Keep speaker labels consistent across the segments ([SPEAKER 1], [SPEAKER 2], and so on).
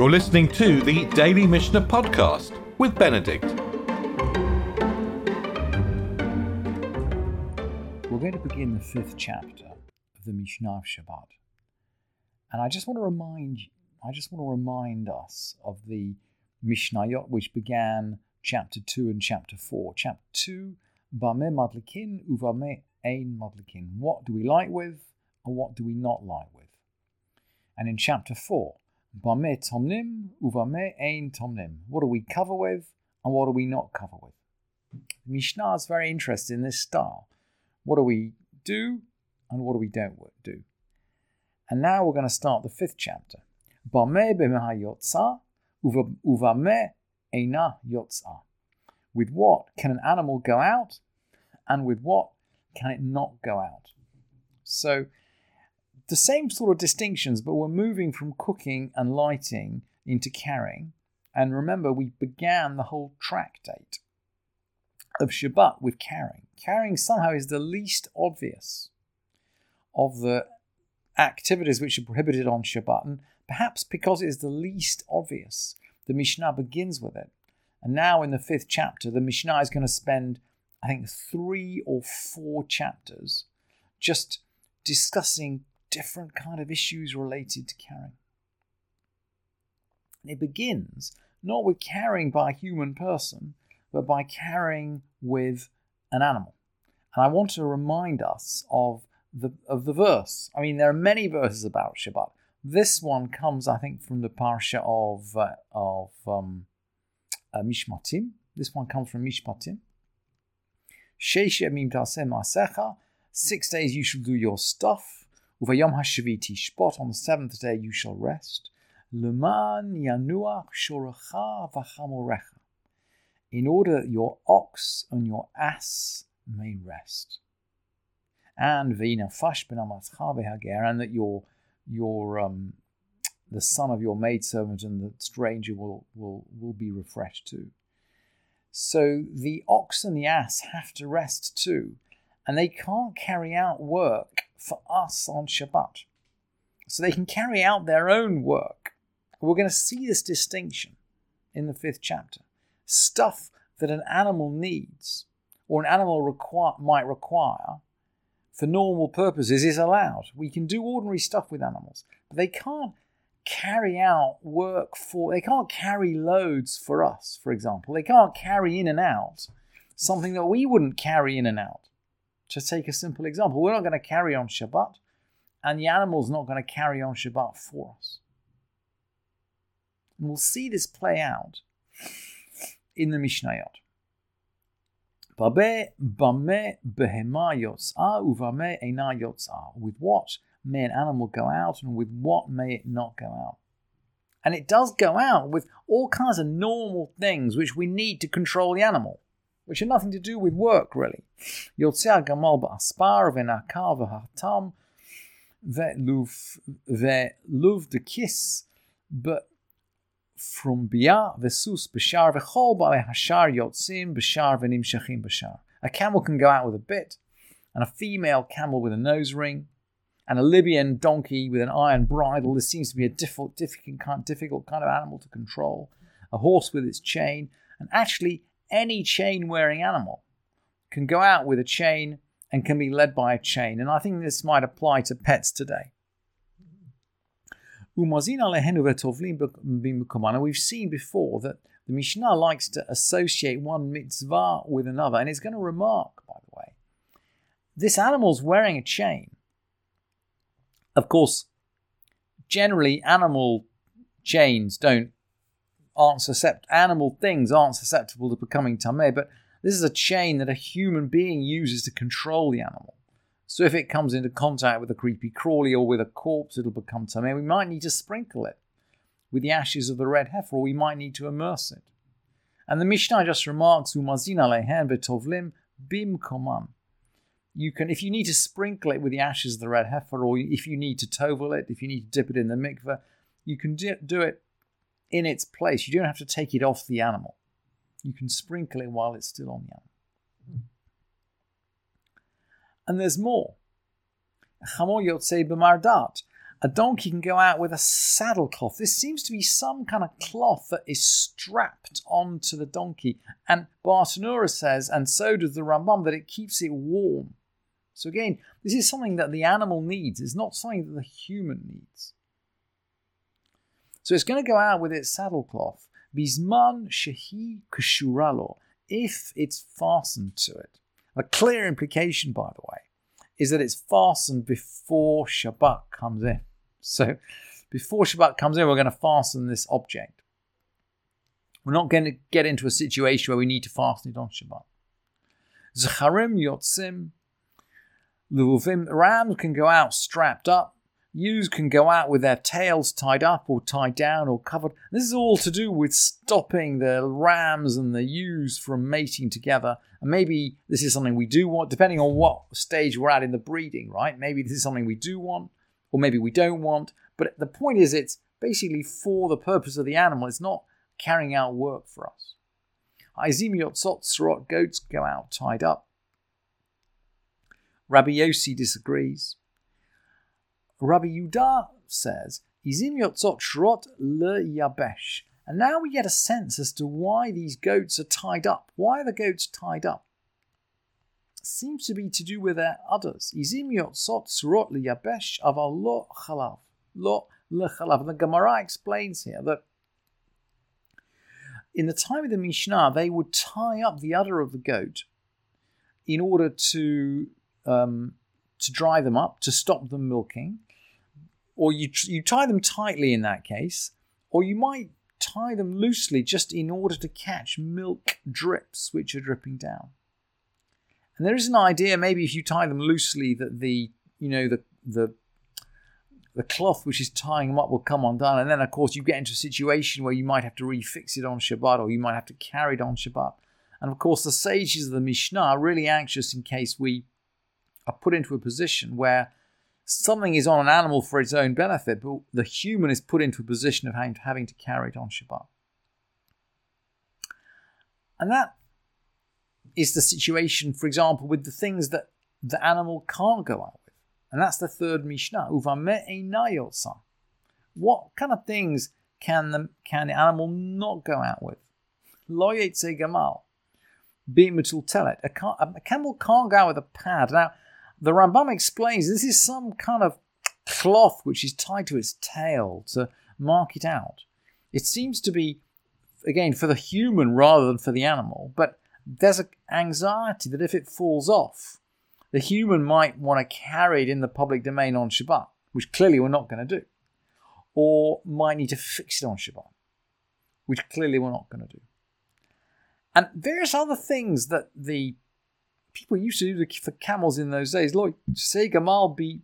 [SPEAKER 1] You're listening to the Daily Mishnah Podcast with Benedict.
[SPEAKER 2] We're going to begin the fifth chapter of the Mishnah of Shabbat. And I just want to remind I just want to remind us of the Mishnayot which began chapter 2 and chapter 4. Chapter 2, Bame Madlikin, Uvame Ein Madlikin. What do we light with and what do we not light with? And in chapter 4, What do we cover with and what do we not cover with? Mishnah is very interested in this style. What do we do and what do we don't do? And now we're going to start the fifth chapter. With what can an animal go out and with what can it not go out? So the same sort of distinctions, but we're moving from cooking and lighting into carrying. And remember, we began the whole tractate of Shabbat with carrying. Carrying somehow is the least obvious of the activities which are prohibited on Shabbat, and perhaps because it is the least obvious, the Mishnah begins with it. And now in the fifth chapter, the Mishnah is going to spend, I think, three or four chapters just discussing different kind of issues related to carrying. And it begins not with carrying by a human person, but by carrying with an animal. And I want to remind us of the of the verse. I mean, there are many verses about Shabbat. This one comes, I think, from the parsha of uh, of um, uh, Mishpatim. This one comes from Mishpatim. Six days you shall do your stuff. Uvayom hashviti shpot, on the seventh day you shall rest. Leman yanuach shoracha vachamorecha, in order that your ox and your ass may rest. And vina fash benamatcha and that your your um, the son of your maidservant and the stranger will, will, will be refreshed too. So the ox and the ass have to rest too, and they can't carry out work for us on Shabbat. So they can carry out their own work. We're going to see this distinction in the fifth chapter. Stuff that an animal needs or an animal might require for normal purposes is allowed. We can do ordinary stuff with animals, but they can't carry out work for, they can't carry loads for us, for example. They can't carry in and out something that we wouldn't carry in and out. To take a simple example, we're not going to carry on Shabbat, and the animal's not going to carry on Shabbat for us. And we'll see this play out in the Mishnayot. With what may an animal go out, and with what may it not go out? And it does go out with all kinds of normal things which we need to control the animal which had nothing to do with work really. יוצא הגמל באספר ונעקר והתם ולוב דקיס פרומביה וסוס בשער וכל בעלי השער יוצאים בשער ונמשכים בשער. A camel can go out with a bit, and a female camel with a nose ring, and a Libyan donkey with an iron bridle. This seems to be a difficult, difficult, difficult kind of animal to control. A horse with its chain, and actually any chain wearing animal can go out with a chain and can be led by a chain. And I think this might apply to pets today. We've seen before that the Mishnah likes to associate one mitzvah with another. And it's going to remark, by the way, this animal's wearing a chain. Of course, generally, animal chains don't aren't susceptible, animal things aren't susceptible to becoming tamei, but this is a chain that a human being uses to control the animal. So if it comes into contact with a creepy crawly or with a corpse, it'll become tamei. We might need to sprinkle it with the ashes of the red heifer, or we might need to immerse it. And the Mishnah just remarks, "Umazin alehen betovlim bim koman." You can, if you need to sprinkle it with the ashes of the red heifer, or if you need to tovel it, if you need to dip it in the mikveh, you can do it in its place. You don't have to take it off the animal. You can sprinkle it while it's still on the animal. And there's more. B'mardat. a donkey can go out with a saddle cloth. This seems to be some kind of cloth that is strapped onto the donkey. And Bartenura says, and so does the Rambam, that it keeps it warm. So again, this is something that the animal needs. It's not something that the human needs. So it's going to go out with its saddlecloth. Bisman shehi kshuralo, if it's fastened to it. A clear implication, by the way, is that it's fastened before Shabbat comes in. So before Shabbat comes in, we're going to fasten this object. We're not going to get into a situation where we need to fasten it on Shabbat. Zacharim yotzim luvim. Rams can go out strapped up. Ewes can go out with their tails tied up or tied down or covered. This is all to do with stopping the rams and the ewes from mating together. And maybe this is something we do want, depending on what stage we're at in the breeding, right? Maybe this is something we do want or maybe we don't want. But the point is, it's basically for the purpose of the animal. It's not carrying out work for us. Izim yotzot goats go out tied up. Rabbi Yossi disagrees. Rabbi Yudah says, Izim yotzot shrot le yabesh. And now we get a sense as to why these goats are tied up. Why are the goats tied up? seems to be to do with their udders. Izim yotzot surot liyabesh aval lo chalav. Lo lechalav. The Gemara explains here that in the time of the Mishnah, they would tie up the udder of the goat in order to um, to dry them up, to stop them milking, or you you tie them tightly in that case, or you might tie them loosely just in order to catch milk drips which are dripping down. And there is an idea, maybe if you tie them loosely, that the you know the the the cloth which is tying them up will come undone, and then of course you get into a situation where you might have to refix it on Shabbat, or you might have to carry it on Shabbat. And of course, the sages of the Mishnah are really anxious in case we are put into a position where something is on an animal for its own benefit, but the human is put into a position of having, to carry it on Shabbat. And that is the situation, for example, with the things that the animal can't go out with. And that's the third Mishnah. What kind of things can the, can the animal not go out with? Lo gamal. Bi'mutul telet. A camel can't go out with a pad. Now, the Rambam explains this is some kind of cloth which is tied to its tail to mark it out. It seems to be, again, for the human rather than for the animal, but there's an anxiety that if it falls off, the human might want to carry it in the public domain on Shabbat, which clearly we're not going to do, or might need to fix it on Shabbat, which clearly we're not going to do. And various other things that the people used to do for camels in those days. Look, say Gamal be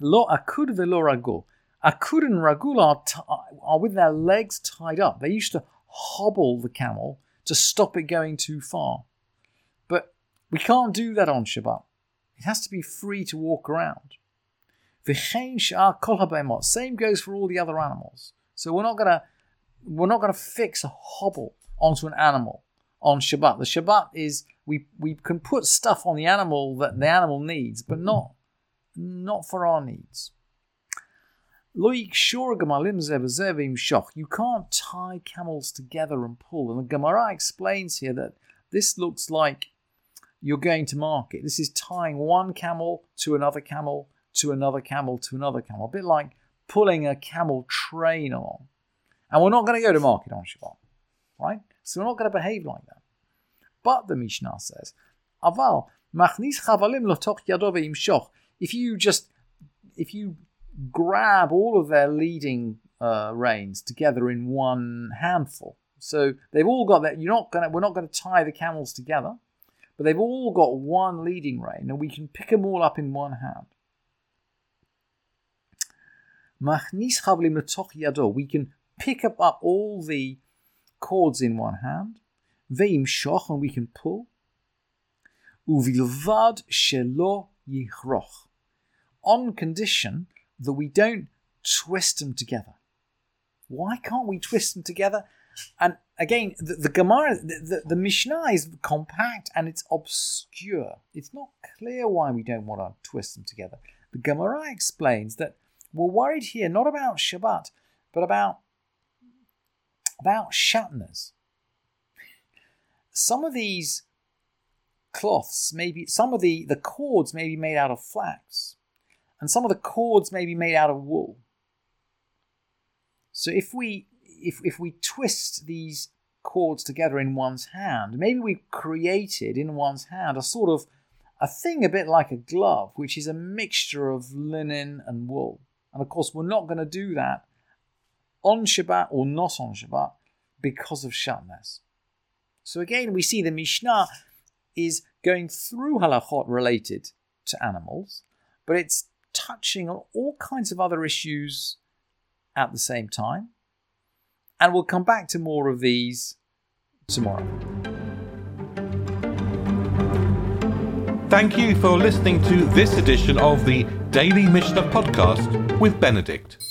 [SPEAKER 2] lo akud velo ragul. Akud and ragul are, t- are with their legs tied up. They used to hobble the camel to stop it going too far. But we can't do that on Shabbat. It has to be free to walk around. Same goes for all the other animals. So we're not gonna we're not gonna fix a hobble onto an animal on Shabbat. The Shabbat is we we can put stuff on the animal that the animal needs, but not not for our needs. You can't tie camels together and pull. And the Gemara explains here that this looks like you're going to market. This is tying one camel to another camel to another camel to another camel, a bit like pulling a camel train along. And we're not going to go to market on Shabbat, right? So we're not going to behave like that. But the Mishnah says, Aval machnis chavalim lotoch yadov If you just if you grab all of their leading uh, reins together in one handful. So they've all got that. You're not gonna. We're not going to tie the camels together, but they've all got one leading rein, and we can pick them all up in one hand. Machnis chavlim yado. We can pick up, up all the cords in one hand. Veim shoch, and we can pull. Uvilvad shelo yichroch. On condition that we don't twist them together. Why can't we twist them together? And again, the, the Gemara, the, the, the, Mishnah is compact and it's obscure. It's not clear why we don't want to twist them together. The Gemara explains that we're worried here not about Shabbat, but about, about shatnez. Some of these cloths, maybe some of the, the cords may be made out of flax, and some of the cords may be made out of wool. So if we if if we twist these cords together in one's hand, maybe we've created in one's hand a sort of a thing a bit like a glove, which is a mixture of linen and wool. And of course, we're not going to do that on Shabbat or not on Shabbat because of shatnez. So again, we see the Mishnah is going through halachot related to animals, but it's touching on all kinds of other issues at the same time. And we'll come back to more of these tomorrow.
[SPEAKER 1] Thank you for listening to this edition of the Daily Mishnah Podcast with Benedict.